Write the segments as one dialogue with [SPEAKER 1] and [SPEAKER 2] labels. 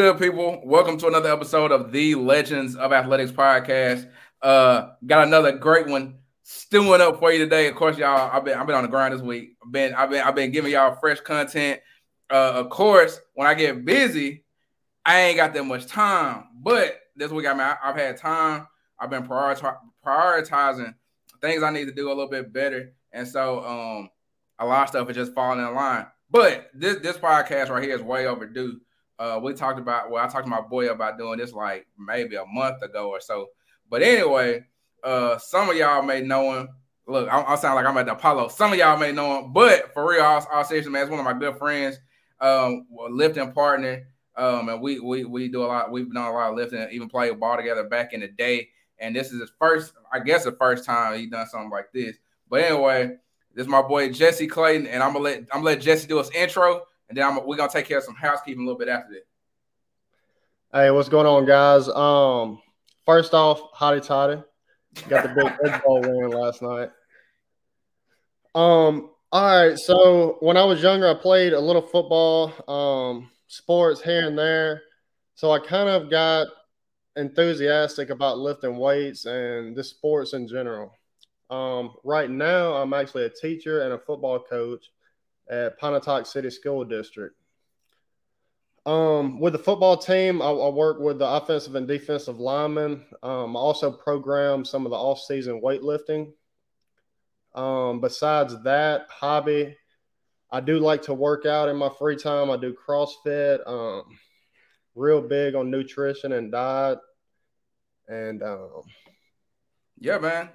[SPEAKER 1] good, people? Welcome to another episode of the Legends of Athletics podcast. Uh, got another great one stewing up for you today. Of course, y'all. I've been I've been on the grind this week. I've been I've been I've been giving y'all fresh content. Uh, of course, when I get busy, I ain't got that much time. But this week, I mean, I, have had time. I've been prioritizing things I need to do a little bit better, and so um, a lot of stuff is just falling in line. But this this podcast right here is way overdue. Uh, we talked about well, I talked to my boy about doing this like maybe a month ago or so. But anyway, uh, some of y'all may know him. Look, I, I sound like I'm at the Apollo. Some of y'all may know him, but for real, all, all seriously, man, it's one of my good friends, um, lifting partner. Um, and we we we do a lot. We've done a lot of lifting, even played ball together back in the day. And this is his first, I guess, the first time he done something like this. But anyway, this is my boy Jesse Clayton, and I'm gonna let I'm gonna let Jesse do his intro, and then I'm, we're gonna take care of some housekeeping a little bit after that.
[SPEAKER 2] Hey, what's going on, guys? Um, first off, hotty toddy. Got the big Bowl win last night. Um, all right. So when I was younger, I played a little football, um, sports here and there. So I kind of got enthusiastic about lifting weights and the sports in general. Um, right now, I'm actually a teacher and a football coach at Pontotoc City School District. Um, with the football team, I, I, work with the offensive and defensive linemen. Um, I also program some of the off-season weightlifting. Um, besides that hobby, I do like to work out in my free time. I do CrossFit. Um, real big on nutrition and diet. And um,
[SPEAKER 1] yeah, man.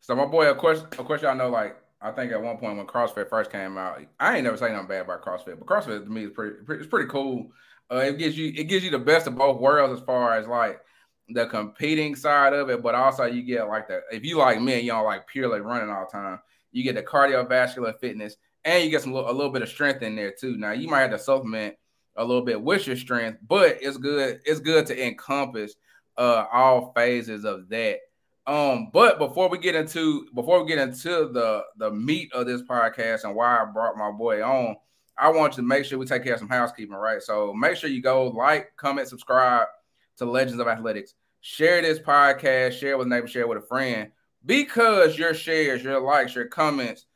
[SPEAKER 1] So my boy, of course, of course, y'all know like I think at one point when CrossFit first came out, I ain't never say nothing bad about CrossFit, but CrossFit to me is pretty, pretty it's pretty cool. Uh, it gives you it gives you the best of both worlds as far as like the competing side of it, but also you get like the if you like me, and you know, like purely running all the time, you get the cardiovascular fitness and you get some a little bit of strength in there too. Now you might have to supplement a little bit with your strength, but it's good. It's good to encompass uh all phases of that. Um, but before we get into before we get into the the meat of this podcast and why I brought my boy on, I want you to make sure we take care of some housekeeping, right? So make sure you go like, comment, subscribe to Legends of Athletics. Share this podcast, share with a neighbor, share with a friend, because your shares, your likes, your comments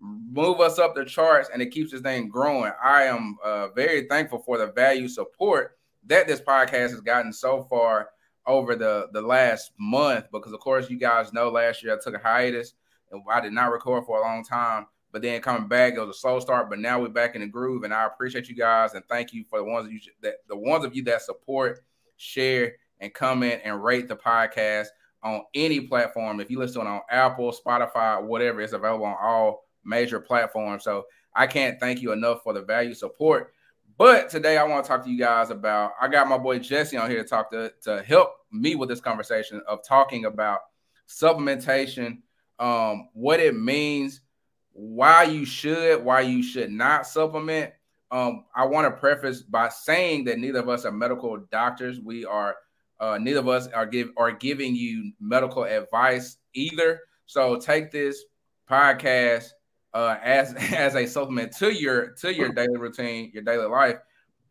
[SPEAKER 1] move us up the charts and it keeps this thing growing. I am uh, very thankful for the value support that this podcast has gotten so far over the the last month because of course you guys know last year I took a hiatus and I did not record for a long time. But then coming back, it was a slow start. But now we're back in the groove, and I appreciate you guys and thank you for the ones you that the ones of you that support, share, and comment and rate the podcast on any platform. If you listen on Apple, Spotify, whatever, it's available on all major platforms. So I can't thank you enough for the value support. But today I want to talk to you guys about. I got my boy Jesse on here to talk to to help me with this conversation of talking about supplementation, um, what it means, why you should, why you should not supplement. Um, I want to preface by saying that neither of us are medical doctors. We are uh, neither of us are give are giving you medical advice either. So take this podcast uh, as as a supplement to your to your daily routine, your daily life.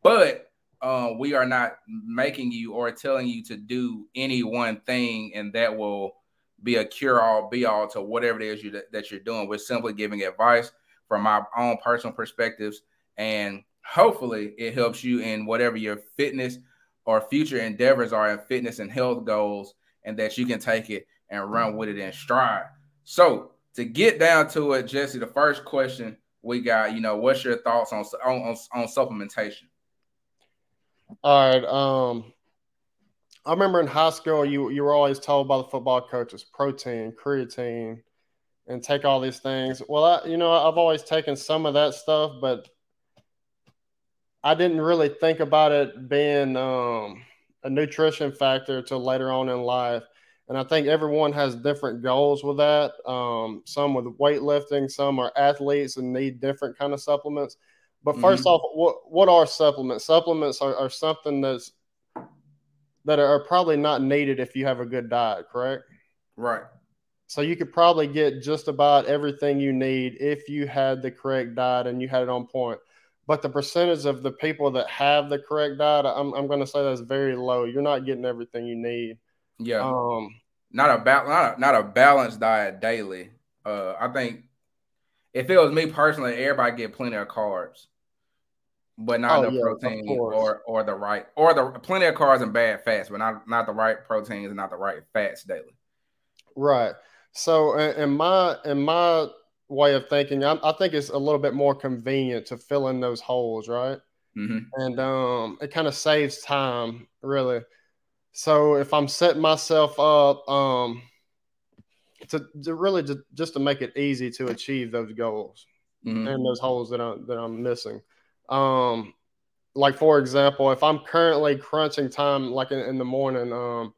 [SPEAKER 1] But uh, we are not making you or telling you to do any one thing, and that will be a cure all, be all to whatever it is you, that, you're doing. We're simply giving advice from our own personal perspectives, and hopefully, it helps you in whatever your fitness or future endeavors are in fitness and health goals, and that you can take it and run with it in stride. So to get down to it, Jesse, the first question we got, you know, what's your thoughts on, on, on supplementation?
[SPEAKER 2] All right. Um, I remember in high school, you you were always told by the football coaches protein, creatine, and take all these things. Well, I, you know, I've always taken some of that stuff, but I didn't really think about it being um, a nutrition factor till later on in life. And I think everyone has different goals with that. Um, some with weightlifting, some are athletes and need different kind of supplements. But 1st mm-hmm. off, what what are supplements? Supplements are, are something that's that are probably not needed if you have a good diet, correct?
[SPEAKER 1] Right.
[SPEAKER 2] So you could probably get just about everything you need if you had the correct diet and you had it on point. but the percentage of the people that have the correct diet, I'm, I'm going to say that's very low. You're not getting everything you need.
[SPEAKER 1] Yeah. Um, not a ba- not a, not a balanced diet daily. Uh, I think if it was me personally, everybody get plenty of carbs, but not oh, the yeah, protein or or the right or the plenty of carbs and bad fats, but not not the right proteins and not the right fats daily.
[SPEAKER 2] Right. So in my in my way of thinking, I, I think it's a little bit more convenient to fill in those holes, right? Mm-hmm. And um, it kind of saves time, really. So if I'm setting myself up um, to, to really to, just to make it easy to achieve those goals mm-hmm. and those holes that I'm that I'm missing, um, like for example, if I'm currently crunching time, like in, in the morning, um,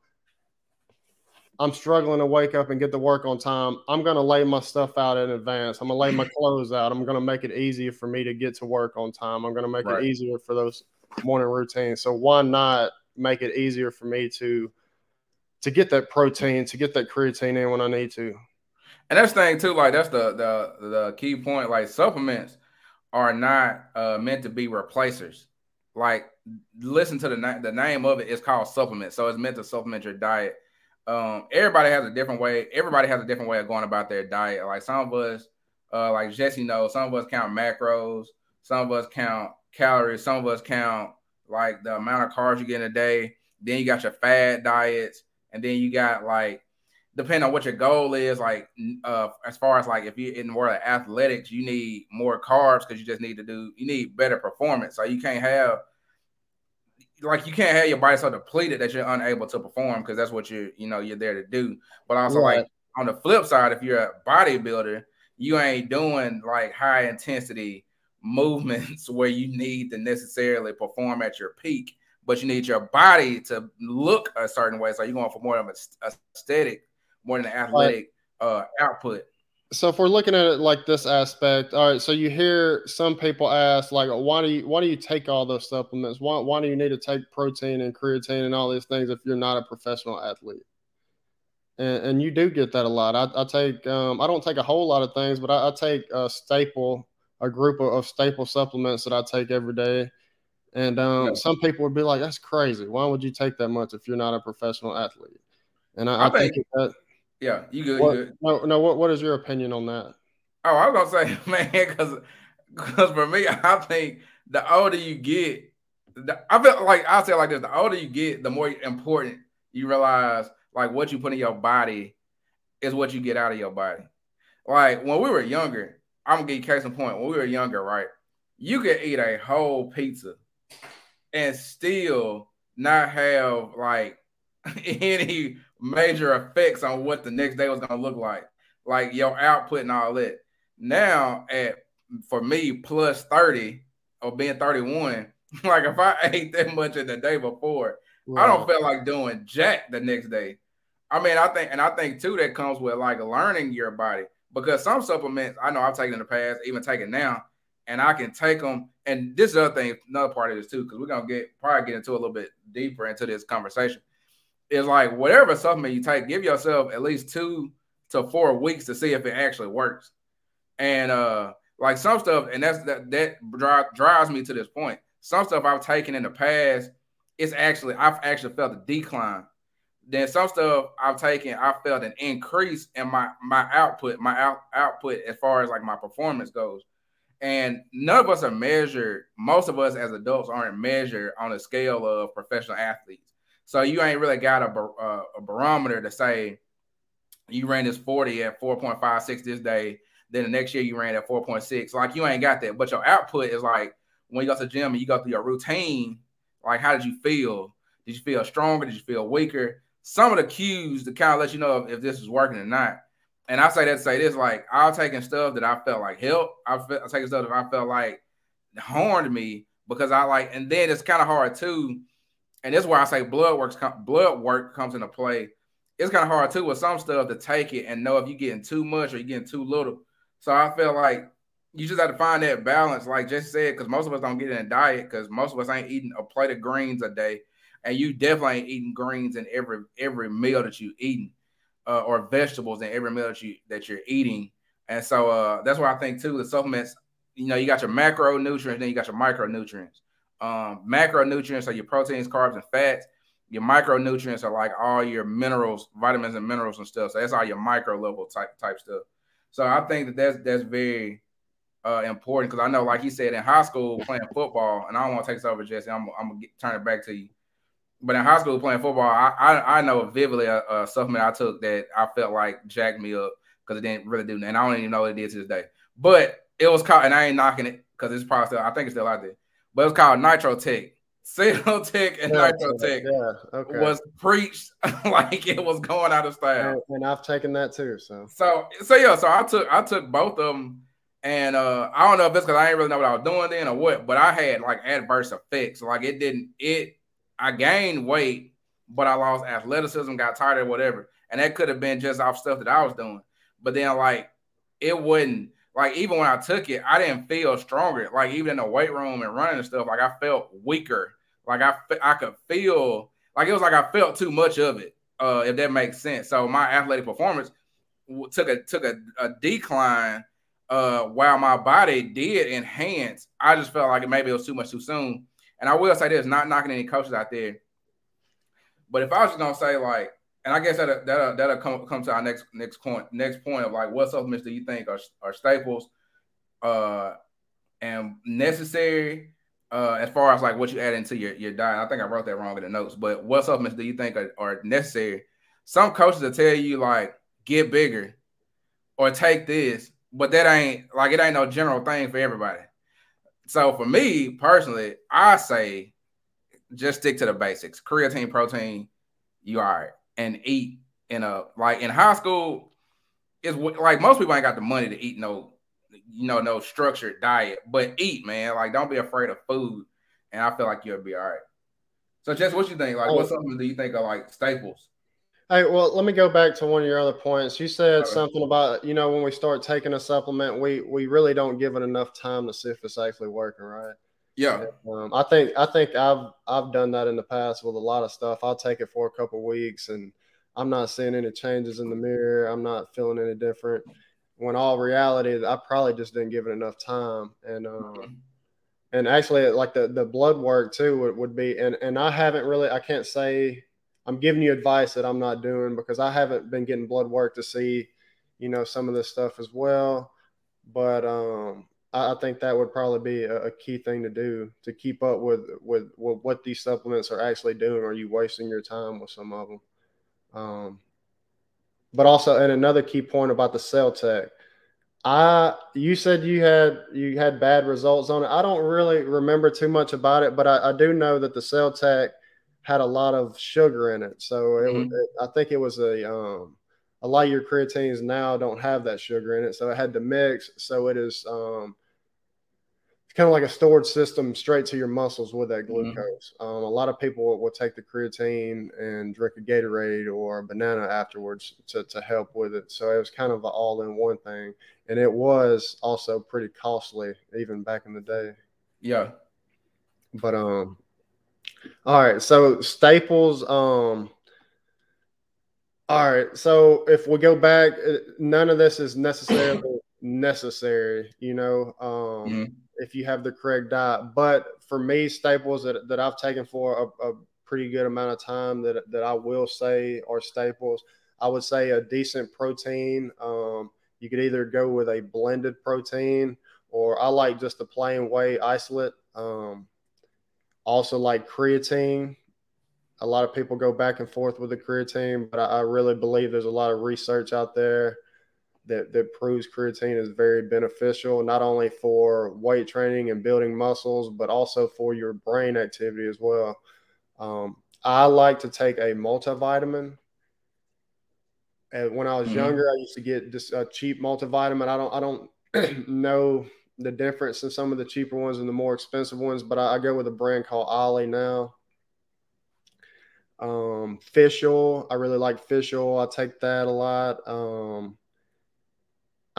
[SPEAKER 2] I'm struggling to wake up and get to work on time. I'm going to lay my stuff out in advance. I'm going to lay my clothes out. I'm going to make it easier for me to get to work on time. I'm going to make right. it easier for those morning routines. So why not make it easier for me to to get that protein, to get that creatine in when I need to?
[SPEAKER 1] And that's the thing too. Like that's the the the key point. Like supplements are not uh, meant to be replacers. Like listen to the na- the name of it. It's called supplement, so it's meant to supplement your diet um, everybody has a different way. Everybody has a different way of going about their diet. Like some of us, uh, like Jesse knows, some of us count macros, some of us count calories, some of us count like the amount of carbs you get in a day. Then you got your fad diets, and then you got like depending on what your goal is, like uh, as far as like if you're in the world of athletics, you need more carbs because you just need to do you need better performance. So you can't have like you can't have your body so depleted that you're unable to perform because that's what you're you know you're there to do. But also right. like on the flip side, if you're a bodybuilder, you ain't doing like high intensity movements where you need to necessarily perform at your peak, but you need your body to look a certain way. So you're going for more of a aesthetic, more than an athletic uh, output
[SPEAKER 2] so if we're looking at it like this aspect, all right. So you hear some people ask, like, why do you why do you take all those supplements? Why why do you need to take protein and creatine and all these things if you're not a professional athlete? And, and you do get that a lot. I, I take um, I don't take a whole lot of things, but I, I take a staple, a group of, of, staple supplements that I take every day. And um, some people would be like, "That's crazy. Why would you take that much if you're not a professional athlete?" And I, I, I think, think that
[SPEAKER 1] yeah, you good.
[SPEAKER 2] What,
[SPEAKER 1] you good.
[SPEAKER 2] No, no. What What is your opinion on that?
[SPEAKER 1] Oh, I was gonna say, man, because because for me, I think the older you get, the, I feel like I'll say like this: the older you get, the more important you realize like what you put in your body is what you get out of your body. Like when we were younger, I'm gonna give you case in point. When we were younger, right, you could eat a whole pizza and still not have like any major effects on what the next day was going to look like, like your output and all that. Now, at for me, plus 30 or being 31, like if I ate that much in the day before, right. I don't feel like doing jack the next day. I mean, I think, and I think too, that comes with like learning your body because some supplements I know I've taken in the past, even taking now, and I can take them. And this is the other thing, another part of this too, because we're gonna get probably get into a little bit deeper into this conversation is like whatever supplement you take, give yourself at least two to four weeks to see if it actually works. And uh like some stuff, and that's that that drive, drives me to this point. Some stuff I've taken in the past, it's actually I've actually felt a decline. Then some stuff I've taken, I felt an increase in my my output, my out, output as far as like my performance goes. And none of us are measured. Most of us as adults aren't measured on a scale of professional athletes. So you ain't really got a, a, a barometer to say you ran this 40 at 4.56 this day. Then the next year you ran at 4.6. Like you ain't got that. But your output is like when you go to the gym and you go through your routine, like how did you feel? Did you feel stronger? Did you feel weaker? Some of the cues to kind of let you know if, if this is working or not. And I say that to say this, like I'll taking stuff that I felt like help. I felt taking stuff that I felt like harmed me because I like, and then it's kind of hard too and this is why I say blood works blood work comes into play. It's kind of hard too with some stuff to take it and know if you're getting too much or you're getting too little. So I feel like you just have to find that balance, like just said, because most of us don't get in a diet because most of us ain't eating a plate of greens a day, and you definitely ain't eating greens in every every meal that you eating, uh, or vegetables in every meal that you that you're eating. And so uh, that's why I think too the supplements, you know, you got your macronutrients, then you got your micronutrients. Um, macronutrients are your proteins, carbs, and fats. Your micronutrients are like all your minerals, vitamins, and minerals and stuff. So that's all your micro level type type stuff. So I think that that's that's very uh, important because I know, like he said, in high school playing football, and I don't want to take this over, Jesse. I'm, I'm gonna get, turn it back to you. But in high school playing football, I I, I know vividly a, a supplement I took that I felt like jacked me up because it didn't really do, and I don't even know what it did to this day. But it was called, and I ain't knocking it because it's probably still, I think it's still out there. But it's called Nitro Tech. Tech and yeah, Nitro Tech yeah, okay. was preached like it was going out of style.
[SPEAKER 2] And I've taken that too. So
[SPEAKER 1] so so yeah, so I took I took both of them, and uh I don't know if it's because I didn't really know what I was doing then or what, but I had like adverse effects. Like it didn't it I gained weight, but I lost athleticism, got tired or whatever, and that could have been just off stuff that I was doing. But then like it wouldn't like even when I took it, I didn't feel stronger. Like even in the weight room and running and stuff, like I felt weaker. Like I I could feel like it was like I felt too much of it. Uh, if that makes sense. So my athletic performance took a took a, a decline. Uh, while my body did enhance, I just felt like maybe it was too much too soon. And I will say this, not knocking any coaches out there, but if I was just gonna say like and I guess that that that'll come come to our next next point next point of like what supplements do you think are are staples, uh, and necessary, uh, as far as like what you add into your your diet. I think I wrote that wrong in the notes, but what supplements do you think are, are necessary? Some coaches will tell you like get bigger, or take this, but that ain't like it ain't no general thing for everybody. So for me personally, I say just stick to the basics: creatine, protein. You all right and eat in a like in high school is like most people ain't got the money to eat no you know no structured diet, but eat man. Like don't be afraid of food, and I feel like you'll be all right. So, Jess, what you think? Like, what oh. something do you think are like staples?
[SPEAKER 2] Hey, well, let me go back to one of your other points. You said right. something about you know when we start taking a supplement, we we really don't give it enough time to see if it's actually working, right?
[SPEAKER 1] Yeah.
[SPEAKER 2] Um, I think I think I've I've done that in the past with a lot of stuff. I'll take it for a couple weeks and I'm not seeing any changes in the mirror. I'm not feeling any different. When all reality, I probably just didn't give it enough time. And um, and actually, like the the blood work too would, would be. And and I haven't really. I can't say I'm giving you advice that I'm not doing because I haven't been getting blood work to see, you know, some of this stuff as well. But um, I, think that would probably be a, a, key thing to do to keep up with, with, with what these supplements are actually doing. Are you wasting your time with some of them? Um, but also, and another key point about the CellTech, I you said you had you had bad results on it. I don't really remember too much about it, but I, I do know that the CellTech had a lot of sugar in it. So it, mm-hmm. it, I think it was a um, a lot of your creatines now don't have that sugar in it, so it had to mix. So it is um, kind of like a storage system straight to your muscles with that mm-hmm. glucose. Mm-hmm. Um, a lot of people will, will, take the creatine and drink a Gatorade or a banana afterwards to, to help with it. So it was kind of an all in one thing. And it was also pretty costly even back in the day.
[SPEAKER 1] Yeah.
[SPEAKER 2] But um all right, so staples um all right, so if we go back, uh, none of this is necessarily necessary, you know. Um, mm-hmm if you have the correct diet. But for me, staples that, that I've taken for a, a pretty good amount of time that, that I will say are staples, I would say a decent protein. Um, you could either go with a blended protein or I like just a plain whey isolate. Um, also like creatine. A lot of people go back and forth with the creatine, but I, I really believe there's a lot of research out there that, that proves creatine is very beneficial, not only for weight training and building muscles, but also for your brain activity as well. Um, I like to take a multivitamin. And when I was mm-hmm. younger, I used to get just a cheap multivitamin. I don't, I don't know the difference in some of the cheaper ones and the more expensive ones, but I, I go with a brand called Olly now. Um, fish oil, I really like fish oil. I take that a lot. Um,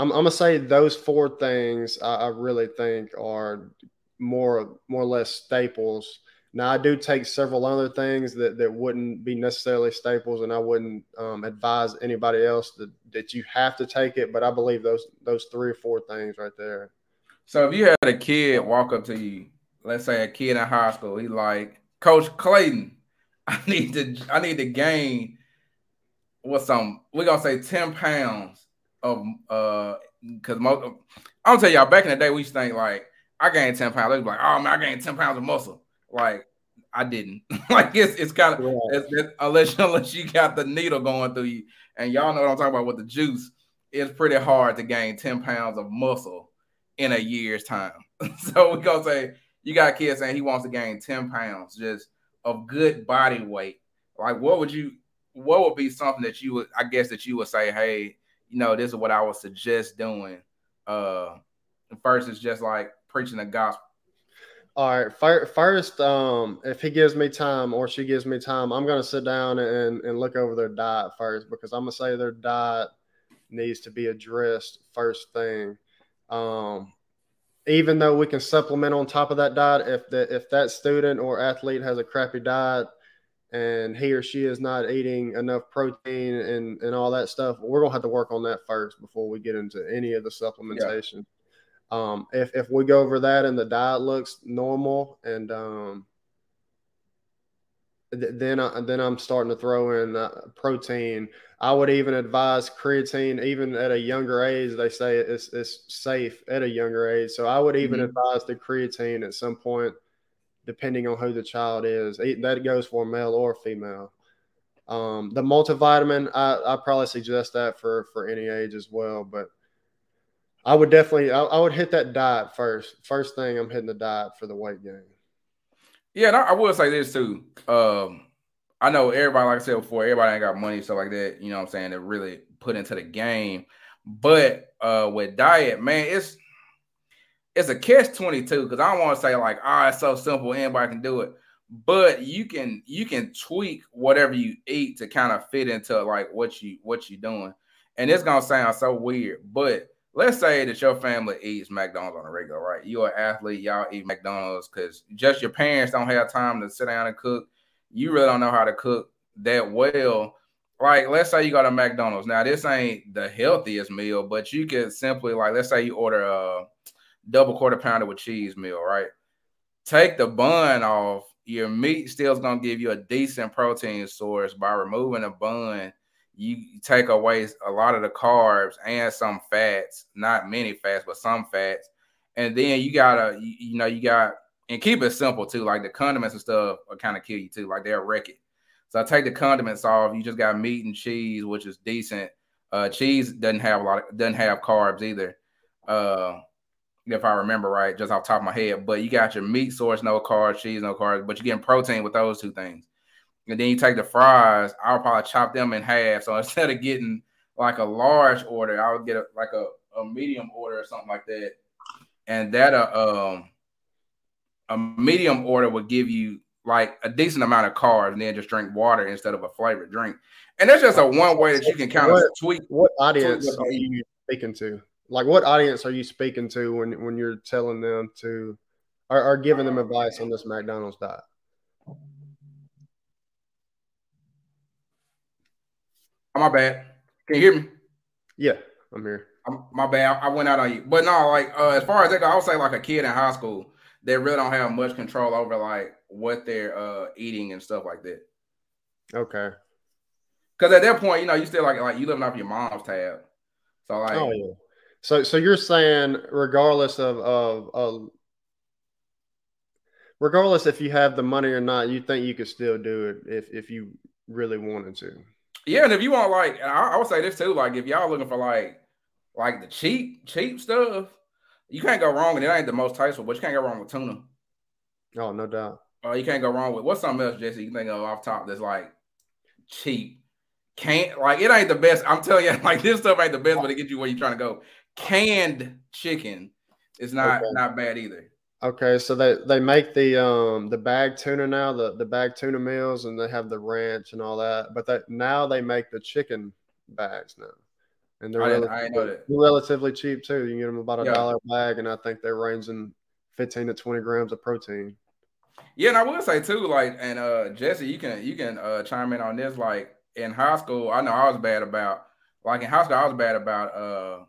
[SPEAKER 2] I'm, I'm gonna say those four things I, I, really think are more more or less staples. Now I do take several other things that, that wouldn't be necessarily staples, and I wouldn't um, advise anybody else that, that you have to take it. But I believe those those three or four things right there.
[SPEAKER 1] So if you had a kid walk up to you, let's say a kid in high school, he like, Coach Clayton, I need to I need to gain what's some we're gonna say 10 pounds of uh because most I'm gonna tell y'all back in the day we used to think like I gained 10 pounds. They'd be like, oh man, I gained 10 pounds of muscle. Like I didn't. like it's it's kind of it's, unless unless you got the needle going through you, and y'all know what I'm talking about with the juice. It's pretty hard to gain 10 pounds of muscle in a year's time. so we gonna say you got a kid saying he wants to gain 10 pounds just of good body weight. Like what would you what would be something that you would I guess that you would say, hey, you know, this is what I would suggest doing. Uh first is just like preaching the gospel.
[SPEAKER 2] All right. First, um, if he gives me time or she gives me time, I'm gonna sit down and, and look over their diet first because I'm gonna say their diet needs to be addressed first thing. Um, even though we can supplement on top of that diet, if the, if that student or athlete has a crappy diet and he or she is not eating enough protein and, and all that stuff, we're gonna have to work on that first before we get into any of the supplementation. Yeah. Um, if if we go over that and the diet looks normal and um, then I, then I'm starting to throw in uh, protein. I would even advise creatine even at a younger age. They say it's it's safe at a younger age, so I would even mm-hmm. advise the creatine at some point, depending on who the child is. That goes for male or female. Um, the multivitamin, I I probably suggest that for for any age as well, but. I would definitely, I, I would hit that diet first. First thing, I'm hitting the diet for the weight gain.
[SPEAKER 1] Yeah, and I, I will say this too. Um, I know everybody, like I said before, everybody ain't got money, stuff like that. You know what I'm saying? To really put into the game. But uh, with diet, man, it's it's a catch 22 because I don't want to say like, ah, oh, it's so simple, anybody can do it. But you can you can tweak whatever you eat to kind of fit into like what you what you're doing. And it's gonna sound so weird, but let's say that your family eats McDonald's on a regular, right? You're an athlete, y'all eat McDonald's because just your parents don't have time to sit down and cook. You really don't know how to cook that well. Like, let's say you got a McDonald's. Now, this ain't the healthiest meal, but you could simply, like, let's say you order a double quarter pounder with cheese meal, right? Take the bun off. Your meat still is gonna give you a decent protein source by removing the bun you take away a lot of the carbs and some fats, not many fats, but some fats. And then you gotta, you, you know, you got and keep it simple too. Like the condiments and stuff will kind of kill you too. Like they'll wreck it. So I take the condiments off. You just got meat and cheese, which is decent. Uh, cheese doesn't have a lot of doesn't have carbs either. Uh, if I remember right, just off top of my head. But you got your meat source, no carbs, cheese, no carbs, but you're getting protein with those two things and then you take the fries, I'll probably chop them in half. So instead of getting like a large order, I would get a, like a, a medium order or something like that. And that uh, um a medium order would give you like a decent amount of carbs and then just drink water instead of a flavored drink. And that's just a one way that you can kind
[SPEAKER 2] what,
[SPEAKER 1] of tweak.
[SPEAKER 2] What audience tweak are you speaking to? Like what audience are you speaking to when when you're telling them to or, or giving them advice on this McDonald's diet?
[SPEAKER 1] Oh, my bad. Can you hear me?
[SPEAKER 2] Yeah, I'm here.
[SPEAKER 1] I'm, my bad. I, went out on you, but no, like uh, as far as that go, I would say like a kid in high school, they really don't have much control over like what they're uh, eating and stuff like that.
[SPEAKER 2] Okay.
[SPEAKER 1] Because at that point, you know, you still like like you living off your mom's tab. So like, oh yeah.
[SPEAKER 2] So so you're saying regardless of of, of regardless if you have the money or not, you think you could still do it if if you really wanted to.
[SPEAKER 1] Yeah, and if you want like, I, I, would say this too, like if y'all looking for like, like the cheap, cheap stuff, you can't go wrong, and it ain't the most tasteful, but you can't go wrong with tuna.
[SPEAKER 2] Oh, no doubt.
[SPEAKER 1] Uh, you can't go wrong with what's something else, Jesse? You think of off top that's like cheap. Can't like it ain't the best. I'm telling you, like this stuff ain't the best, but it gets you where you're trying to go. Canned chicken is not okay. not bad either.
[SPEAKER 2] Okay, so they they make the um the bag tuna now, the the bag tuna meals, and they have the ranch and all that. But that now they make the chicken bags now, and they're, relatively, relatively, cheap too. You can get them about a yeah. dollar a bag, and I think they're ranging fifteen to twenty grams of protein.
[SPEAKER 1] Yeah, and I will say too, like, and uh Jesse, you can you can uh chime in on this. Like in high school, I know I was bad about like in high school, I was bad about uh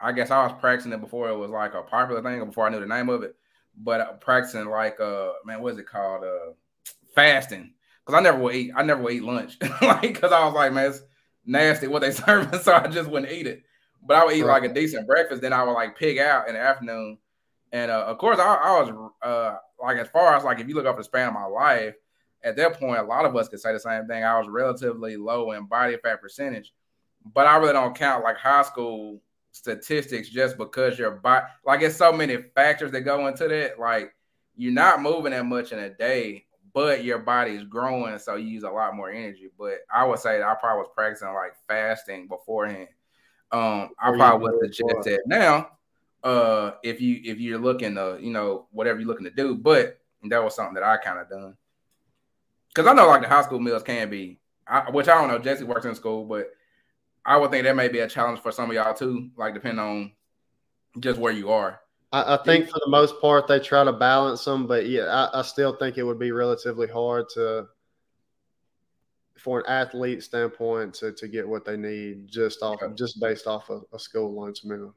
[SPEAKER 1] I guess I was practicing it before it was like a popular thing, or before I knew the name of it. But uh, practicing like uh man, what is it called? Uh fasting. Cause I never would eat, I never would eat lunch. like cause I was like, man, it's nasty what they serving, so I just wouldn't eat it. But I would eat right. like a decent breakfast, then I would like pig out in the afternoon. And uh, of course, I, I was uh like as far as like if you look up the span of my life, at that point, a lot of us could say the same thing. I was relatively low in body fat percentage, but I really don't count like high school statistics just because your body, like, it's so many factors that go into that. Like, you're not moving that much in a day, but your body is growing, so you use a lot more energy. But I would say I probably was practicing like fasting beforehand. Um, I probably would suggest that now. Uh, if you if you're looking to, you know, whatever you're looking to do, but that was something that I kind of done because I know like the high school meals can be, I, which I don't know. Jesse works in school, but I would think that may be a challenge for some of y'all too, like depending on just where you are.
[SPEAKER 2] I, I think for the most part they try to balance them, but yeah, I, I, still think it would be relatively hard to, for an athlete standpoint, to, to get what they need just off okay. just based off of a school lunch meal.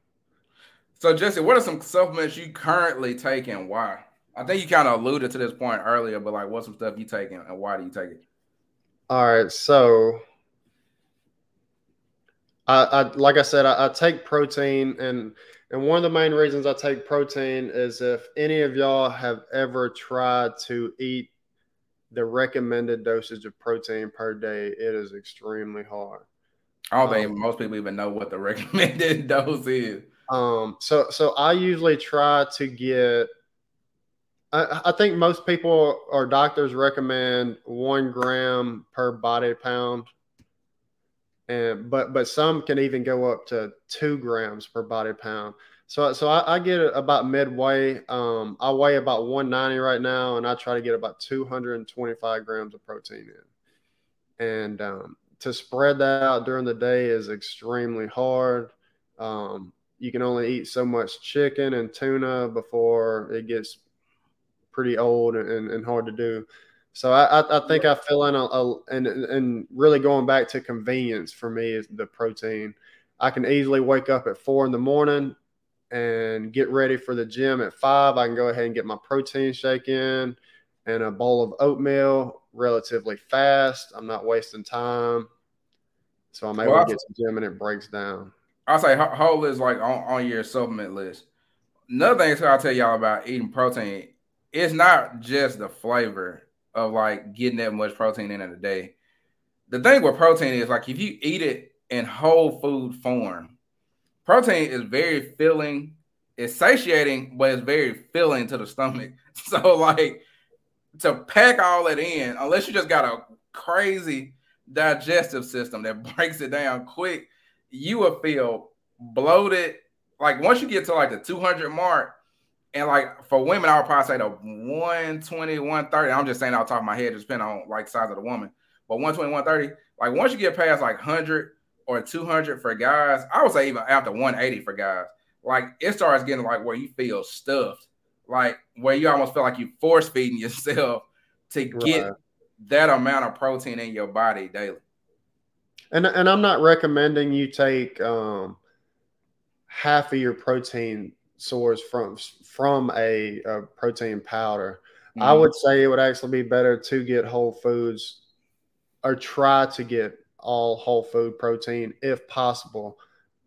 [SPEAKER 1] So Jesse, what are some supplements you currently take and why? I think you kind of alluded to this point earlier, but like, what's some stuff you taking and why do you take it?
[SPEAKER 2] All right, so I, I like I said, I, I, take protein, and and one of the main reasons I take protein is if any of y'all have ever tried to eat the recommended dosage of protein per day, it is extremely hard.
[SPEAKER 1] I don't think um, most people even know what the recommended dose is.
[SPEAKER 2] Um, so so I usually try to get I, I think most people or doctors recommend one gram per body pound and but but some can even go up to two grams per body pound. So so I, I get about midway. Um, I weigh about 190 right now, and I try to get about 225 grams of protein in. And um, to spread that out during the day is extremely hard. Um, you can only eat so much chicken and tuna before it gets pretty old and, and hard to do. So I, I think I fill in a, a, and and really going back to convenience for me is the protein. I can easily wake up at four in the morning and get ready for the gym at five. I can go ahead and get my protein shake in and a bowl of oatmeal relatively fast. I'm not wasting time. So I'm able well, to get to the gym and it breaks down.
[SPEAKER 1] I'll say whole is like on, on your supplement list. Another thing I'll tell y'all about eating protein it's not just the flavor of like getting that much protein in a day. The thing with protein is like if you eat it in whole food form, protein is very filling, it's satiating, but it's very filling to the stomach. So like to pack all that in, unless you just got a crazy digestive system that breaks it down quick, you will feel bloated. Like once you get to like the 200 mark, and like for women, I would probably say the 120, 130. I'm just saying off top of my head, just depending on like size of the woman. But 120, 130, like once you get past like 100 or 200 for guys, I would say even after 180 for guys, like it starts getting like where you feel stuffed, like where you almost feel like you're force feeding yourself to get right. that amount of protein in your body daily.
[SPEAKER 2] And and I'm not recommending you take um half of your protein source from from a, a protein powder. Mm-hmm. I would say it would actually be better to get whole foods or try to get all whole food protein if possible.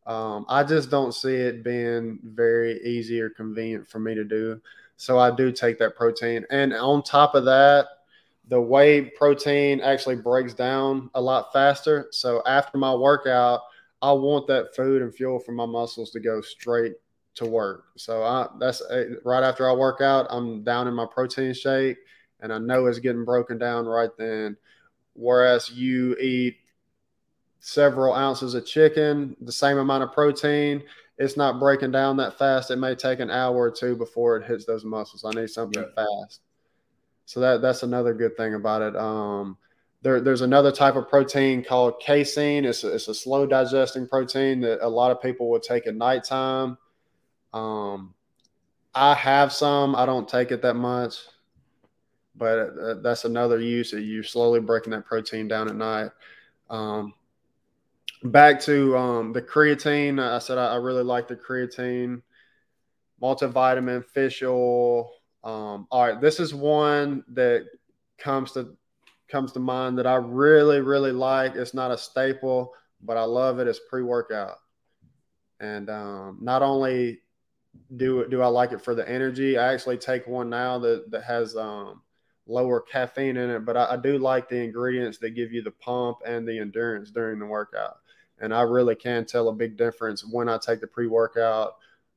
[SPEAKER 2] Um, I just don't see it being very easy or convenient for me to do. So I do take that protein. And on top of that, the whey protein actually breaks down a lot faster. So after my workout, I want that food and fuel for my muscles to go straight to work. So I that's a, right after I work out, I'm down in my protein shake, and I know it's getting broken down right then. Whereas you eat several ounces of chicken, the same amount of protein, it's not breaking down that fast. It may take an hour or two before it hits those muscles. I need something yeah. fast. So that that's another good thing about it. Um, there, there's another type of protein called casein. It's a, it's a slow digesting protein that a lot of people will take at nighttime. Um, I have some. I don't take it that much, but uh, that's another use. That you're slowly breaking that protein down at night. Um, back to um, the creatine. I said I, I really like the creatine, multivitamin, fish oil. Um, all right, this is one that comes to comes to mind that I really really like. It's not a staple, but I love it. It's pre workout, and um, not only do do I like it for the energy, I actually take one now that that has um, lower caffeine in it, but I, I do like the ingredients that give you the pump and the endurance during the workout. And I really can tell a big difference when I take the pre workout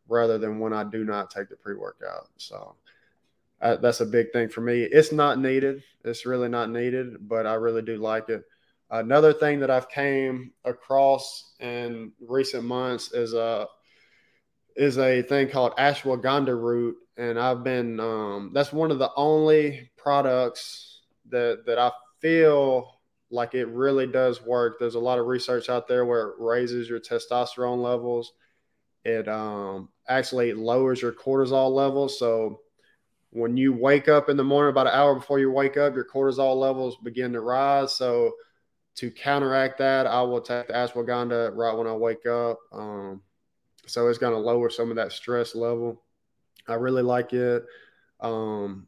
[SPEAKER 2] rather than when I do not take the pre workout. So uh, that's a big thing for me. It's not needed. It's really not needed, but I really do like it. Another thing that I've came across in recent months is a is a thing called ashwagandha root, and I've been um, that's one of the only products that that I feel like it really does work. There's a lot of research out there where it raises your testosterone levels. It um, actually lowers your cortisol levels. So when you wake up in the morning, about an hour before you wake up, your cortisol levels begin to rise. So to counteract that, I will take the ashwagandha right when I wake up. Um, so it's going to lower some of that stress level. I really like it. Um,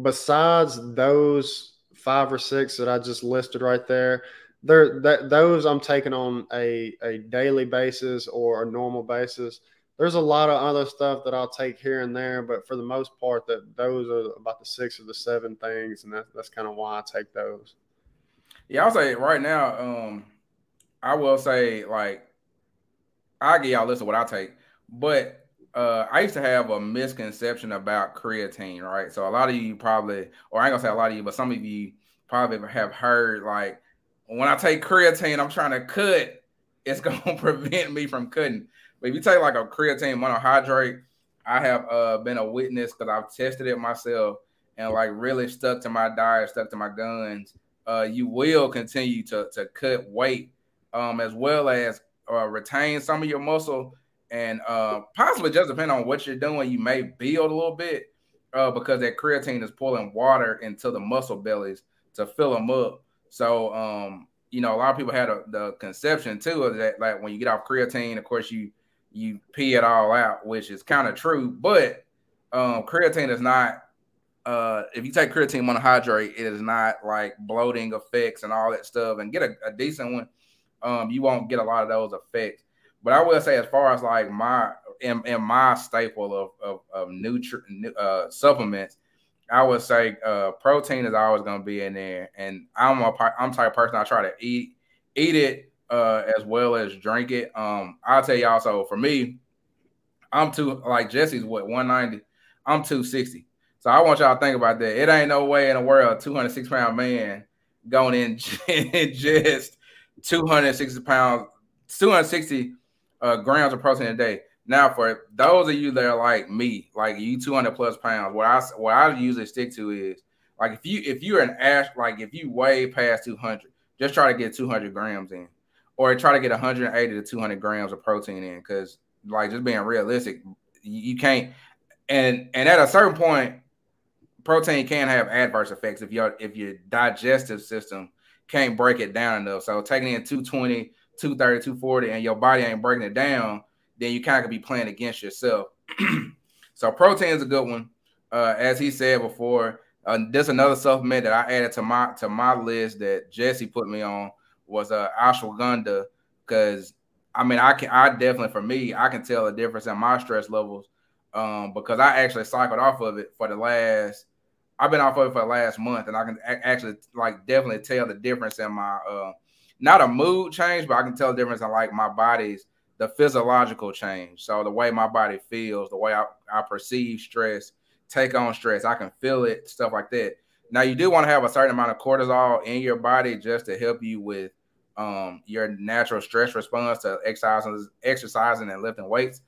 [SPEAKER 2] besides those five or six that I just listed right there. There, that those I'm taking on a a daily basis or a normal basis. There's a lot of other stuff that I'll take here and there, but for the most part, that those are about the six or the seven things, and that's that's kind of why I take those.
[SPEAKER 1] Yeah, I'll say right now, um, I will say like I'll give y'all a list of what I take, but uh, I used to have a misconception about creatine, right? So a lot of you probably, or I ain't gonna say a lot of you, but some of you probably have heard like when I take creatine, I'm trying to cut, it's gonna prevent me from cutting. But if you take like a creatine monohydrate, I have uh, been a witness because I've tested it myself and like really stuck to my diet, stuck to my guns. Uh, you will continue to to cut weight, um, as well as uh, retain some of your muscle and uh, possibly just depending on what you're doing, you may build a little bit uh, because that creatine is pulling water into the muscle bellies to fill them up. So, um, you know, a lot of people had a, the conception too of that, like when you get off creatine, of course you you pee it all out, which is kind of true. But um, creatine is not. Uh, if you take creatine monohydrate, it is not like bloating effects and all that stuff. And get a, a decent one, um, you won't get a lot of those effects. But I will say, as far as like my in my staple of of, of nutri- uh, supplements, I would say uh, protein is always going to be in there, and I'm a I'm type person I try to eat eat it uh, as well as drink it. Um, I'll tell y'all. So for me, I'm too like Jesse's what 190, I'm 260. So I want y'all to think about that. It ain't no way in the world 206 pound man going in just 260 pounds, 260 uh, grams of protein a day. Now, for those of you that are like me, like you 200 plus pounds, what I what I usually stick to is like if you if you're an ash like if you weigh past 200, just try to get 200 grams in, or try to get 180 to 200 grams of protein in, because like just being realistic, you, you can't. And and at a certain point, protein can have adverse effects if your if your digestive system can't break it down enough. So taking in 220 230, 240, and your body ain't breaking it down, then you kind of could be playing against yourself. so protein is a good one. Uh, as he said before, uh, there's another supplement that I added to my to my list that Jesse put me on was uh, ashwagandha because I mean I can I definitely for me I can tell a difference in my stress levels um, because I actually cycled off of it for the last I've been off of it for the last month and I can actually like definitely tell the difference in my uh, not a mood change, but I can tell the difference in like my body's the physiological change. So the way my body feels, the way I, I perceive stress, take on stress, I can feel it, stuff like that. Now you do want to have a certain amount of cortisol in your body just to help you with um, your natural stress response to exercising, exercising and lifting weights.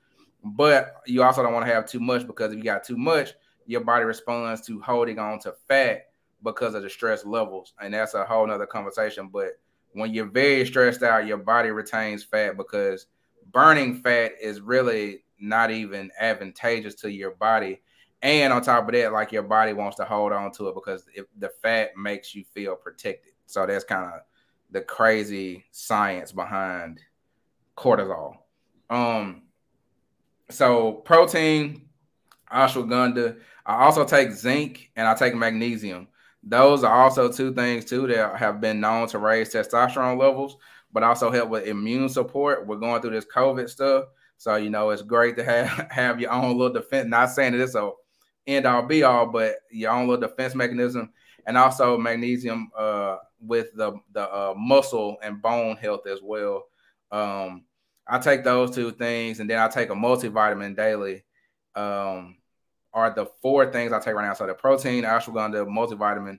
[SPEAKER 1] But you also don't want to have too much because if you got too much, your body responds to holding on to fat because of the stress levels, and that's a whole nother conversation. But when you're very stressed out, your body retains fat because burning fat is really not even advantageous to your body. And on top of that, like your body wants to hold on to it because the fat makes you feel protected. So that's kind of the crazy science behind cortisol. Um, so protein, ashwagandha. I also take zinc and I take magnesium. Those are also two things too that have been known to raise testosterone levels, but also help with immune support. We're going through this COVID stuff, so you know it's great to have have your own little defense. Not saying that it's a end all be all, but your own little defense mechanism, and also magnesium uh, with the the uh, muscle and bone health as well. Um, I take those two things, and then I take a multivitamin daily. Um, are the four things I take right now. So the protein, ashwagandha, multivitamin,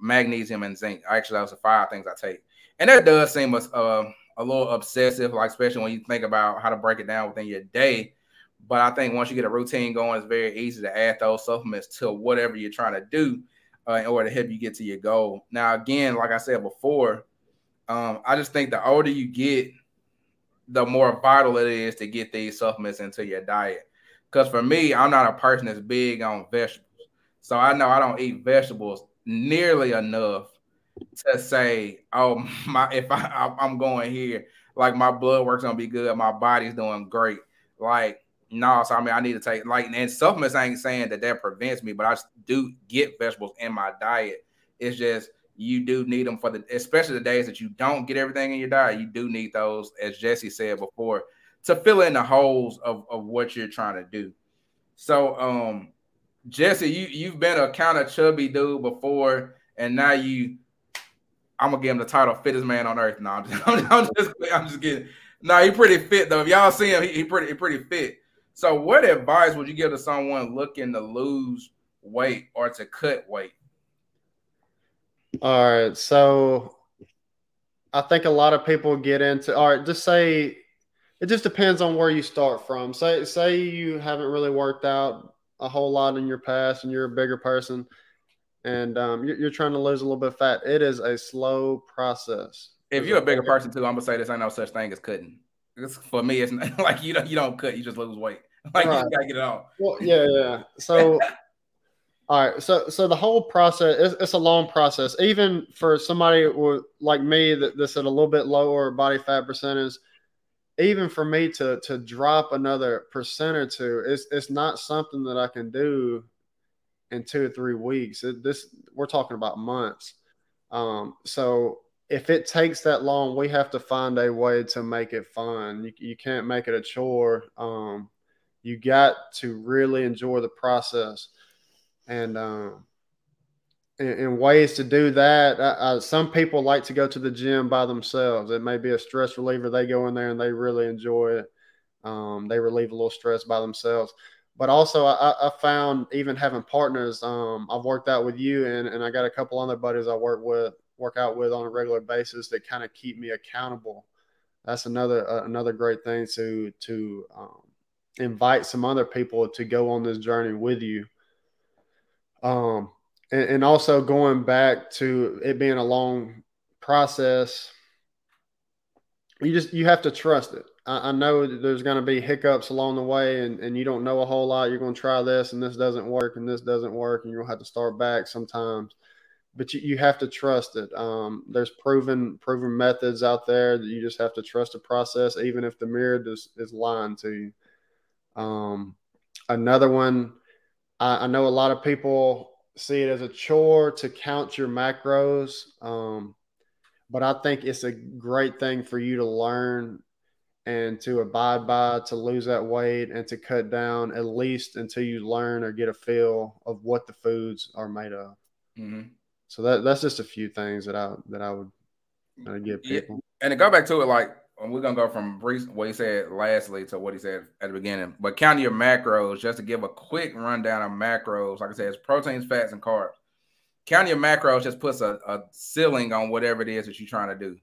[SPEAKER 1] magnesium, and zinc. Actually, those are five things I take, and that does seem a, uh, a little obsessive, like especially when you think about how to break it down within your day. But I think once you get a routine going, it's very easy to add those supplements to whatever you're trying to do uh, in order to help you get to your goal. Now, again, like I said before, um, I just think the older you get, the more vital it is to get these supplements into your diet. Because for me, I'm not a person that's big on vegetables. So I know I don't eat vegetables nearly enough to say, oh my, if I I'm going here, like my blood work's gonna be good, my body's doing great. Like no, so I mean I need to take like and supplements. I ain't saying that that prevents me, but I do get vegetables in my diet. It's just you do need them for the especially the days that you don't get everything in your diet. You do need those, as Jesse said before, to fill in the holes of, of what you're trying to do. So, um, Jesse, you you've been a kind of chubby dude before, and now you, I'm gonna give him the title "fittest man on earth." No, I'm just, I'm, just, I'm just kidding. No, he pretty fit though. If y'all see him, he, he pretty, he pretty fit. So, what advice would you give to someone looking to lose weight or to cut weight?
[SPEAKER 2] All right, so I think a lot of people get into. All right, just say it just depends on where you start from. Say say you haven't really worked out a whole lot in your past, and you're a bigger person, and um, you're, you're, trying to lose a little bit of fat. It is a slow process.
[SPEAKER 1] If you're a bigger person too, I'm gonna say this ain't no such thing as cutting. It's, for me, it's not, like you don't you don't cut, you just lose weight. Like right. you gotta get it off.
[SPEAKER 2] Well, yeah, yeah. So. All right, so so the whole process it's, it's, a long process. Even for somebody like me that, that's at a little bit lower body fat percentage, even for me to to drop another percent or two, it's it's not something that I can do in two or three weeks. It, this we're talking about months. Um, so if it takes that long, we have to find a way to make it fun. You, you can't make it a chore. Um, you got to really enjoy the process. And um, and, ways to do that. Uh, uh, some people like to go to the gym by themselves. It may be a stress reliever. They go in there and they really enjoy it. Um, they relieve a little stress by themselves. But also, I, I found even having partners. Um, I've worked out with you, and, and I got a couple other buddies I work with, work out with on a regular basis that kind of keep me accountable. That's another uh, another great thing to to um, invite some other people to go on this journey with you. Um, and, and also going back to it being a long process you just you have to trust it. I, I know there's going to be hiccups along the way and, and you don't know a whole lot. You're going to try this and this doesn't work and this doesn't work and you'll have to start back sometimes. But you, you have to trust it. Um, there's proven proven methods out there that you just have to trust the process even if the mirror is, is lying to you. Um, another one I, I know a lot of people see it as a chore to count your macros. Um, but I think it's a great thing for you to learn and to abide by to lose that weight and to cut down at least until you learn or get a feel of what the foods are made of. Mm-hmm. So that that's just a few things that I that I would give people. Yeah.
[SPEAKER 1] And to go back to it, like we're gonna go from what he said lastly to what he said at the beginning. But count your macros just to give a quick rundown of macros. Like I said, it's proteins, fats, and carbs. Count your macros just puts a, a ceiling on whatever it is that you're trying to do.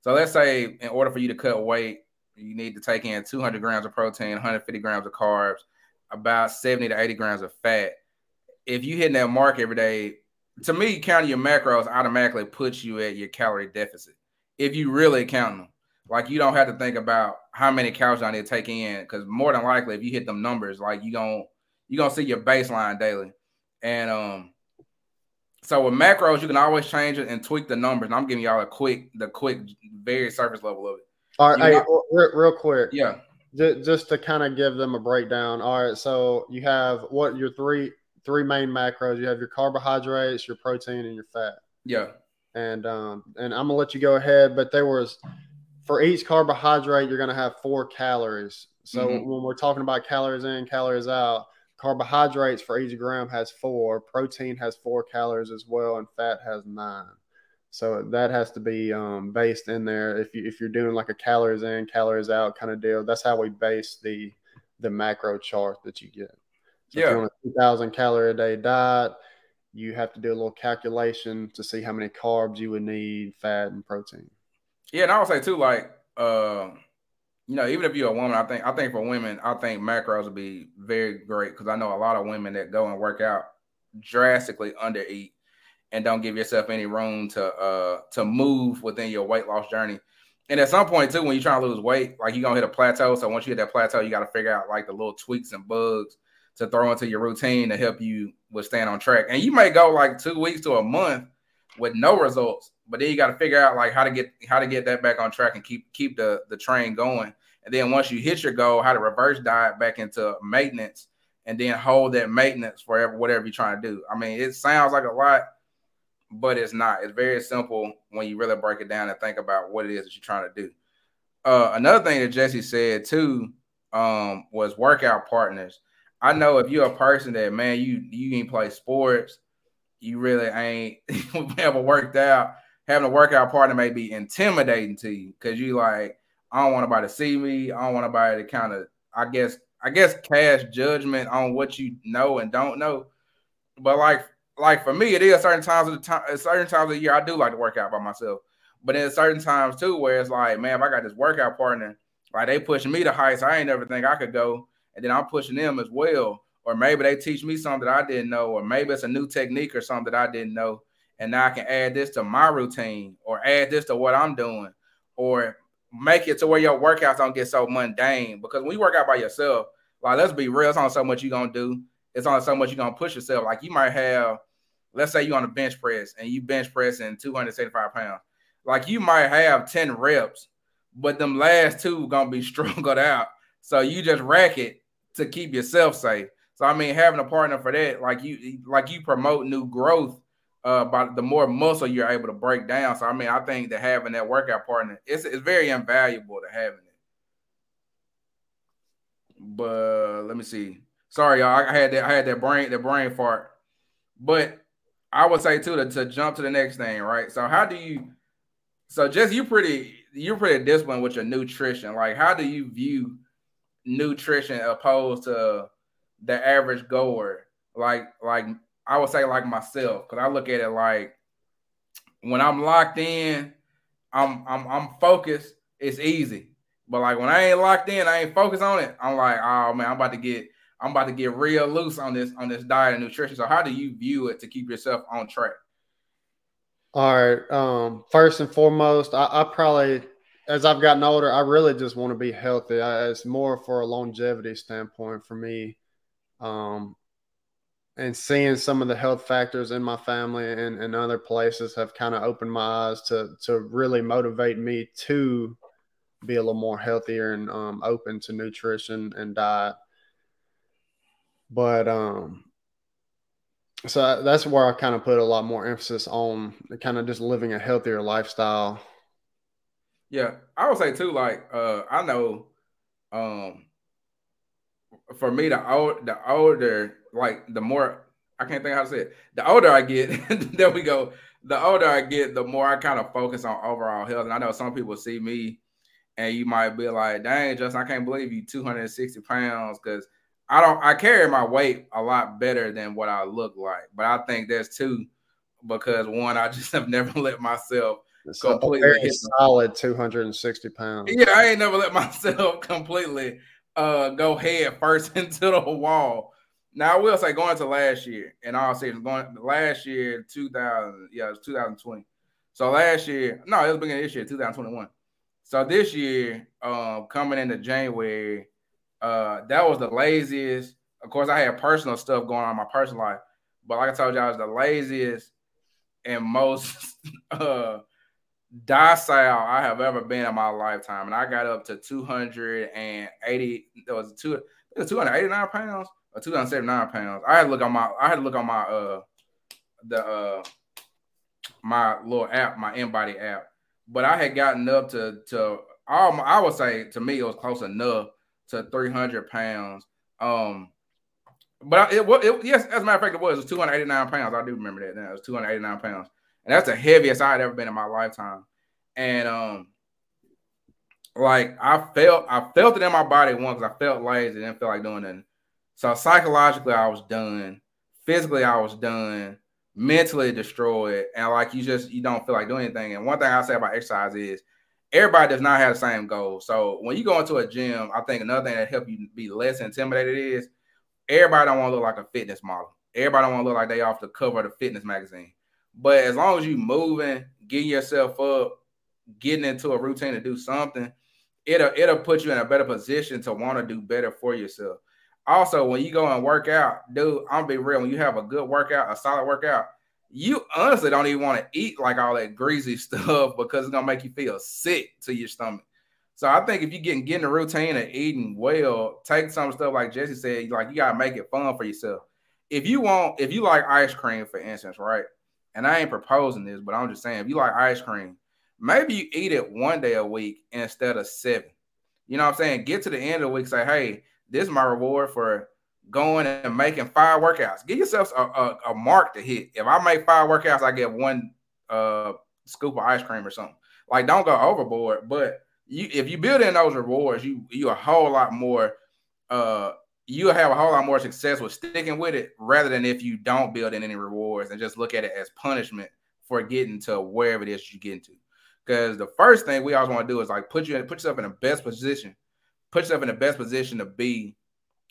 [SPEAKER 1] So let's say in order for you to cut weight, you need to take in 200 grams of protein, 150 grams of carbs, about 70 to 80 grams of fat. If you hit that mark every day, to me, counting your macros automatically puts you at your calorie deficit. If you really count them like you don't have to think about how many calories I need to take in because more than likely, if you hit them numbers, like you gonna you gonna see your baseline daily. And um, so with macros, you can always change it and tweak the numbers. And I'm giving y'all a quick, the quick, very surface level of it.
[SPEAKER 2] All right, hey, real, real quick.
[SPEAKER 1] Yeah.
[SPEAKER 2] Just to kind of give them a breakdown. All right, so you have what your three three main macros. You have your carbohydrates, your protein, and your fat.
[SPEAKER 1] Yeah.
[SPEAKER 2] And um and I'm gonna let you go ahead, but there was for each carbohydrate, you're gonna have four calories. So mm-hmm. when we're talking about calories in, calories out, carbohydrates for each gram has four, protein has four calories as well, and fat has nine. So that has to be um, based in there. If you if you're doing like a calories in, calories out kind of deal, that's how we base the the macro chart that you get. So yeah. if you want a 2,000 calorie a day diet, you have to do a little calculation to see how many carbs you would need, fat, and protein.
[SPEAKER 1] Yeah, and I would say too, like, uh, you know, even if you're a woman, I think I think for women, I think macros would be very great because I know a lot of women that go and work out drastically under eat and don't give yourself any room to uh to move within your weight loss journey. And at some point too, when you're trying to lose weight, like you're gonna hit a plateau. So once you hit that plateau, you got to figure out like the little tweaks and bugs to throw into your routine to help you with staying on track. And you may go like two weeks to a month with no results, but then you got to figure out like how to get how to get that back on track and keep keep the the train going. And then once you hit your goal, how to reverse diet back into maintenance and then hold that maintenance forever, whatever you're trying to do. I mean, it sounds like a lot, but it's not. It's very simple when you really break it down and think about what it is that you're trying to do. Uh, another thing that Jesse said too um, was workout partners. I know if you're a person that man, you you ain't play sports, you really ain't ever worked out. Having a workout partner may be intimidating to you because you like, I don't want nobody to see me. I don't want nobody to kind of, I guess, I guess, cast judgment on what you know and don't know. But like, like for me, it is certain times of the time, certain times of the year, I do like to work out by myself. But in certain times too, where it's like, man, if I got this workout partner, like they pushing me to heights I ain't never think I could go, and then I'm pushing them as well. Or maybe they teach me something that I didn't know, or maybe it's a new technique or something that I didn't know, and now I can add this to my routine, or add this to what I'm doing, or make it to where your workouts don't get so mundane. Because when you work out by yourself, like let's be real, it's only so much you're gonna do. It's only so much you're gonna push yourself. Like you might have, let's say you're on a bench press and you bench pressing 275 pounds. Like you might have 10 reps, but them last two gonna be struggled out. So you just rack it to keep yourself safe. So I mean, having a partner for that, like you, like you promote new growth uh, by the more muscle you're able to break down. So I mean, I think that having that workout partner, it's it's very invaluable to having it. But let me see. Sorry, y'all. I had that. I had that brain that brain fart. But I would say too to, to jump to the next thing, right? So how do you? So just you pretty you're pretty disciplined with your nutrition. Like how do you view nutrition opposed to the average goer? Like like I would say like myself because I look at it like when I'm locked in, I'm I'm I'm focused. It's easy, but like when I ain't locked in, I ain't focused on it. I'm like, oh man, I'm about to get I'm about to get real loose on this on this diet and nutrition. So how do you view it to keep yourself on track?
[SPEAKER 2] All right. Um, first and foremost, I, I probably as I've gotten older, I really just want to be healthy. I, it's more for a longevity standpoint for me. Um, and seeing some of the health factors in my family and, and other places have kind of opened my eyes to to really motivate me to be a little more healthier and um, open to nutrition and diet. But um, so that's where I kind of put a lot more emphasis on kind of just living a healthier lifestyle.
[SPEAKER 1] Yeah, I would say too. Like, uh, I know, um, for me, the old, the older like the more I can't think how to say it. The older I get, there we go. The older I get, the more I kind of focus on overall health. And I know some people see me and you might be like, dang, Justin, I can't believe you 260 pounds because I don't I carry my weight a lot better than what I look like. But I think there's two because one, I just have never let myself
[SPEAKER 2] it's completely solid 260 pounds.
[SPEAKER 1] Yeah, I ain't never let myself completely uh go head first into the wall. Now I will say going to last year, and I'll say going last year, 2000, yeah, it was 2020. So last year, no, it was beginning this year, 2021. So this year, um, coming into January, uh, that was the laziest. Of course, I had personal stuff going on in my personal life, but like I told y'all, I was the laziest and most uh, docile I have ever been in my lifetime, and I got up to 280. That was two, 289 pounds or 279 pounds. I had to look on my, I had to look on my uh the uh my little app, my InBody app, but I had gotten up to to all I would say to me it was close enough to 300 pounds. Um, but it was yes, as a matter of fact, it was, it was 289 pounds. I do remember that now. It was 289 pounds, and that's the heaviest I had ever been in my lifetime. And um, like I felt I felt it in my body once I felt lazy, didn't feel like doing nothing. So psychologically, I was done. Physically, I was done. Mentally destroyed, and like you just you don't feel like doing anything. And one thing I say about exercise is everybody does not have the same goal. So when you go into a gym, I think another thing that help you be less intimidated is everybody don't want to look like a fitness model. Everybody don't want to look like they off the cover of the fitness magazine. But as long as you moving, getting yourself up, getting into a routine to do something, it'll it'll put you in a better position to want to do better for yourself. Also, when you go and work out, dude, I'm be real. When you have a good workout, a solid workout, you honestly don't even want to eat like all that greasy stuff because it's gonna make you feel sick to your stomach. So I think if you get get in a routine of eating well, take some stuff like Jesse said, like you gotta make it fun for yourself. If you want, if you like ice cream, for instance, right? And I ain't proposing this, but I'm just saying, if you like ice cream, maybe you eat it one day a week instead of seven. You know what I'm saying? Get to the end of the week, say, hey, this is my reward for going and making five workouts. Give yourself a, a, a, mark to hit. If I make five workouts, I get one uh, scoop of ice cream or something. Like, don't go overboard. But you, if you build in those rewards, you you a whole lot more. Uh, you have a whole lot more success with sticking with it rather than if you don't build in any rewards and just look at it as punishment for getting to wherever it is you get into. Because the first thing we always want to do is like put you in, put yourself in the best position, put yourself in the best position to be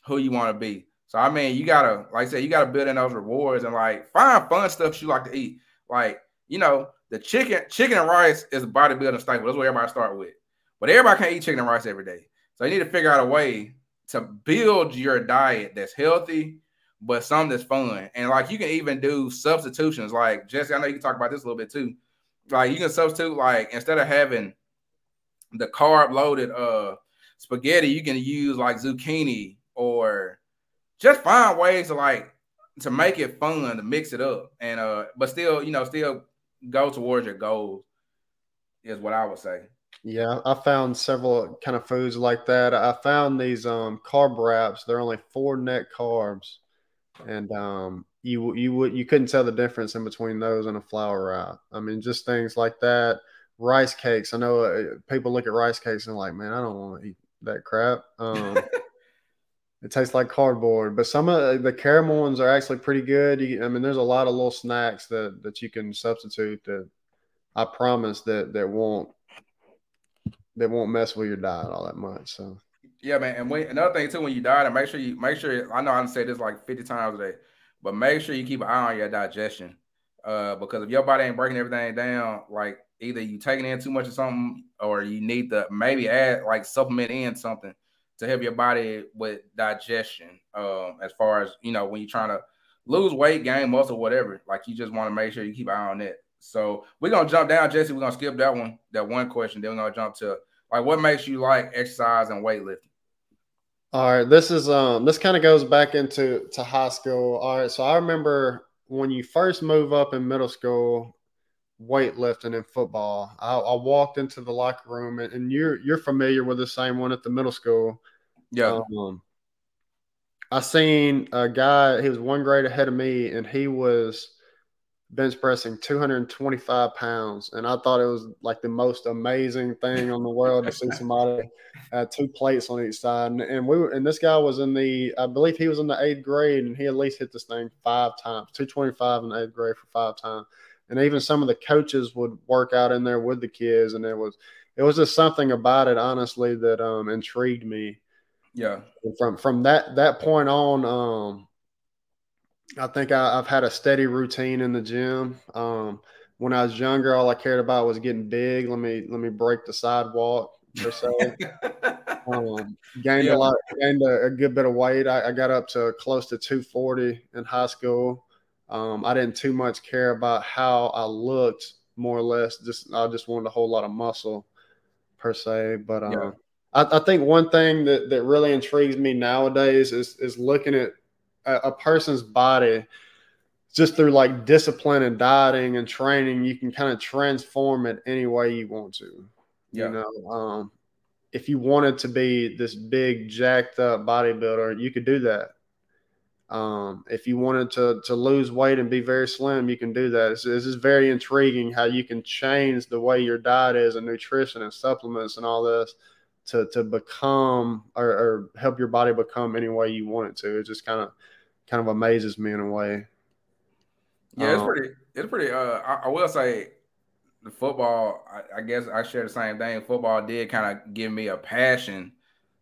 [SPEAKER 1] who you want to be. So I mean, you gotta, like I said, you gotta build in those rewards and like find fun stuff you like to eat. Like, you know, the chicken, chicken and rice is a bodybuilding staple. That's what everybody start with. But everybody can't eat chicken and rice every day. So you need to figure out a way to build your diet that's healthy, but some that's fun. And like you can even do substitutions. Like Jesse, I know you can talk about this a little bit too. Like you can substitute, like instead of having the carb loaded uh spaghetti, you can use like zucchini or just find ways to like to make it fun to mix it up and uh but still you know still go towards your goals is what i would say
[SPEAKER 2] yeah i found several kind of foods like that. I found these um carb wraps. They're only four net carbs. And um you you would you couldn't tell the difference in between those and a flour wrap. I mean just things like that. Rice cakes. I know uh, people look at rice cakes and like man i don't want to eat that crap. Um It tastes like cardboard, but some of the caramel ones are actually pretty good. You, I mean, there's a lot of little snacks that that you can substitute that I promise that that won't that won't mess with your diet all that much. So
[SPEAKER 1] yeah, man. And when, another thing too, when you diet, and make sure you make sure. I know I say this like 50 times a day, but make sure you keep an eye on your digestion. Uh, because if your body ain't breaking everything down, like either you taking in too much of something, or you need to maybe add like supplement in something to help your body with digestion. Um, as far as you know, when you're trying to lose weight, gain muscle, whatever, like you just want to make sure you keep an eye on that. So we're gonna jump down, Jesse. We're gonna skip that one, that one question. Then we're gonna jump to like what makes you like exercise and weightlifting.
[SPEAKER 2] All right, this is um this kind of goes back into to high school. All right, so I remember when you first move up in middle school, weightlifting and football. I, I, walked into the locker room, and, and, you're you're familiar with the same one at the middle school.
[SPEAKER 1] Yeah.
[SPEAKER 2] Um, I seen a guy. He was one grade ahead of me, and he was bench pressing 225 pounds, and I thought it was like the most amazing thing on the world to see somebody at two plates on each side. And, and we were, and this guy was in the, I believe he was in the eighth grade, and he at least hit this thing five times, 225 in the eighth grade for five times and even some of the coaches would work out in there with the kids, and it was it was just something about it, honestly, that um, intrigued me.
[SPEAKER 1] Yeah.
[SPEAKER 2] From from that that point on, um, I think I, have had a steady routine in the gym. Um, when I was younger, all I cared about was getting big. Let me let me break the sidewalk per se. um, gained yeah. a lot, gained a, a, good bit of weight. I, I, got up to close to 240 in high school. Um, I didn't too much care about how I looked, more or less. Just I just wanted a whole lot of muscle, per se. But um, yeah. I, I, think one thing that, that really intrigues me nowadays is is looking at a, person's body just through like discipline and dieting and training, you can kind of transform it any way you want to. Yeah. You know, um, if you wanted to be this big, jacked up bodybuilder, you could do that. Um, if you wanted to to lose weight and be very slim, you can do that. It's, it's just very intriguing how you can change the way your diet is and nutrition and supplements and all this to to become or, or help your body become any way you want it to. It's just kind of kind of amazes me in a way.
[SPEAKER 1] Yeah, it's um, pretty. It's pretty. Uh, I, I will say, the football. I, I, guess I share the same thing. Football did kind of give me a passion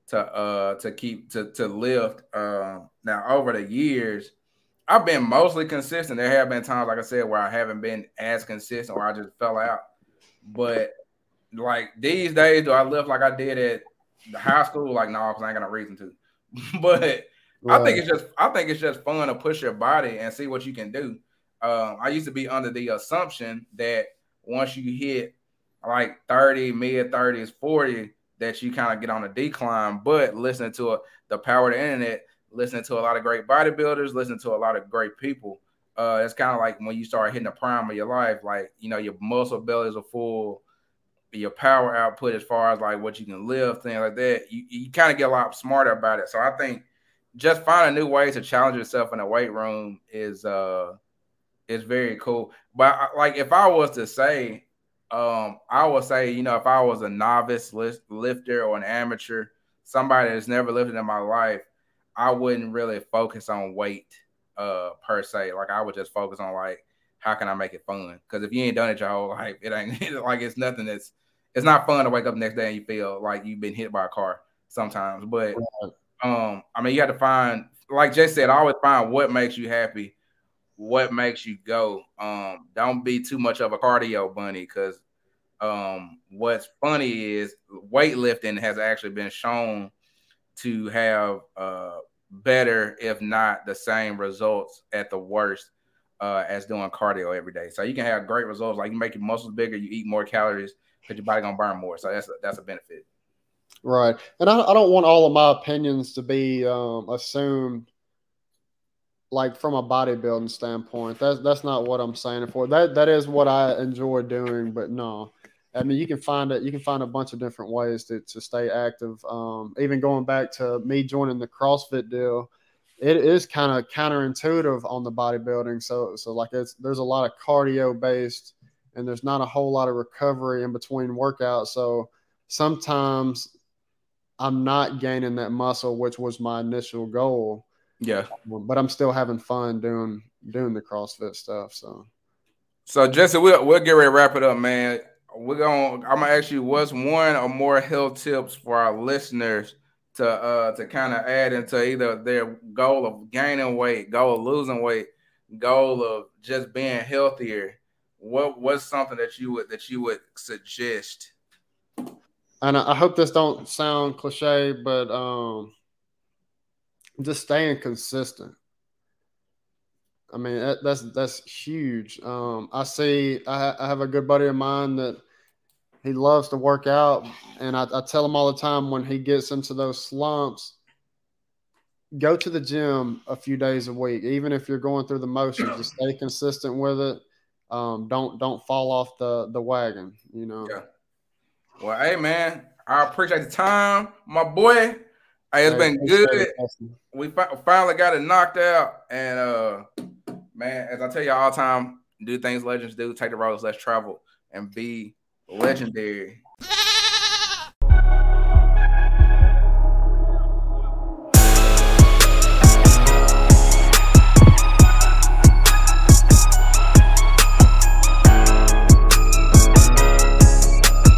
[SPEAKER 1] to uh to keep to to lift. Uh, now over the years, I've been mostly consistent. There have been times, like I said, where I haven't been as consistent, or I just fell out. But like these days, do I lift like I did at the high school? Like no, because I ain't got no reason to. but right. I think it's just I think it's just fun to push your body and see what you can do um, I used to be under the assumption that once you hit like 30, mid 30s, 40, that you kind of get on a decline. But listening to a, the power of the internet, listening to a lot of great bodybuilders, listening to a lot of great people, uh, it's kind of like when you start hitting the prime of your life, like, you know, your muscle bellies are full, your power output as far as like what you can lift, things like that, you, you kind of get a lot smarter about it. So I think just finding new ways to challenge yourself in the weight room is uh it's very cool. But like if I was to say, um, I would say, you know, if I was a novice lift, lifter or an amateur, somebody that's never lifted in my life, I wouldn't really focus on weight uh per se. Like I would just focus on like how can I make it fun? Because if you ain't done it your whole life, it ain't like it's nothing that's it's not fun to wake up next day and you feel like you've been hit by a car sometimes. But um, I mean you have to find like Jay said, I always find what makes you happy what makes you go. Um, don't be too much of a cardio bunny because um, what's funny is weightlifting has actually been shown to have uh, better, if not the same results at the worst uh, as doing cardio every day. So you can have great results, like you make your muscles bigger, you eat more calories because your body gonna burn more. So that's a, that's a benefit.
[SPEAKER 2] Right, and I, I don't want all of my opinions to be um, assumed like from a bodybuilding standpoint. That's that's not what I'm saying for. That that is what I enjoy doing, but no. I mean, you can find it. You can find a bunch of different ways to, to stay active. Um, even going back to me joining the CrossFit deal, it is kind of counterintuitive on the bodybuilding. So, so like it's there's a lot of cardio based, and there's not a whole lot of recovery in between workouts. So sometimes I'm not gaining that muscle, which was my initial goal.
[SPEAKER 1] Yeah.
[SPEAKER 2] But I'm still having fun doing doing the CrossFit stuff. So
[SPEAKER 1] So Jesse, we'll we'll get ready to wrap it up, man. We're gonna I'm gonna ask you what's one or more health tips for our listeners to uh to kind of add into either their goal of gaining weight, goal of losing weight, goal of just being healthier. What what's something that you would that you would suggest?
[SPEAKER 2] And I hope this don't sound cliche, but um just staying consistent. I mean, that, that's that's huge. Um, I see. I, I, have a good buddy of mine that he loves to work out, and I, I tell him all the time when he gets into those slumps, go to the gym a few days a week, even if you're going through the motions. Just stay consistent with it. Um, don't don't fall off the the wagon. You know.
[SPEAKER 1] Yeah. Well, hey man, I appreciate the time, my boy. Hey, it's been good. We finally got it knocked out, and uh, man, as I tell you all the time, do things legends do. Take the roads less traveled, and be legendary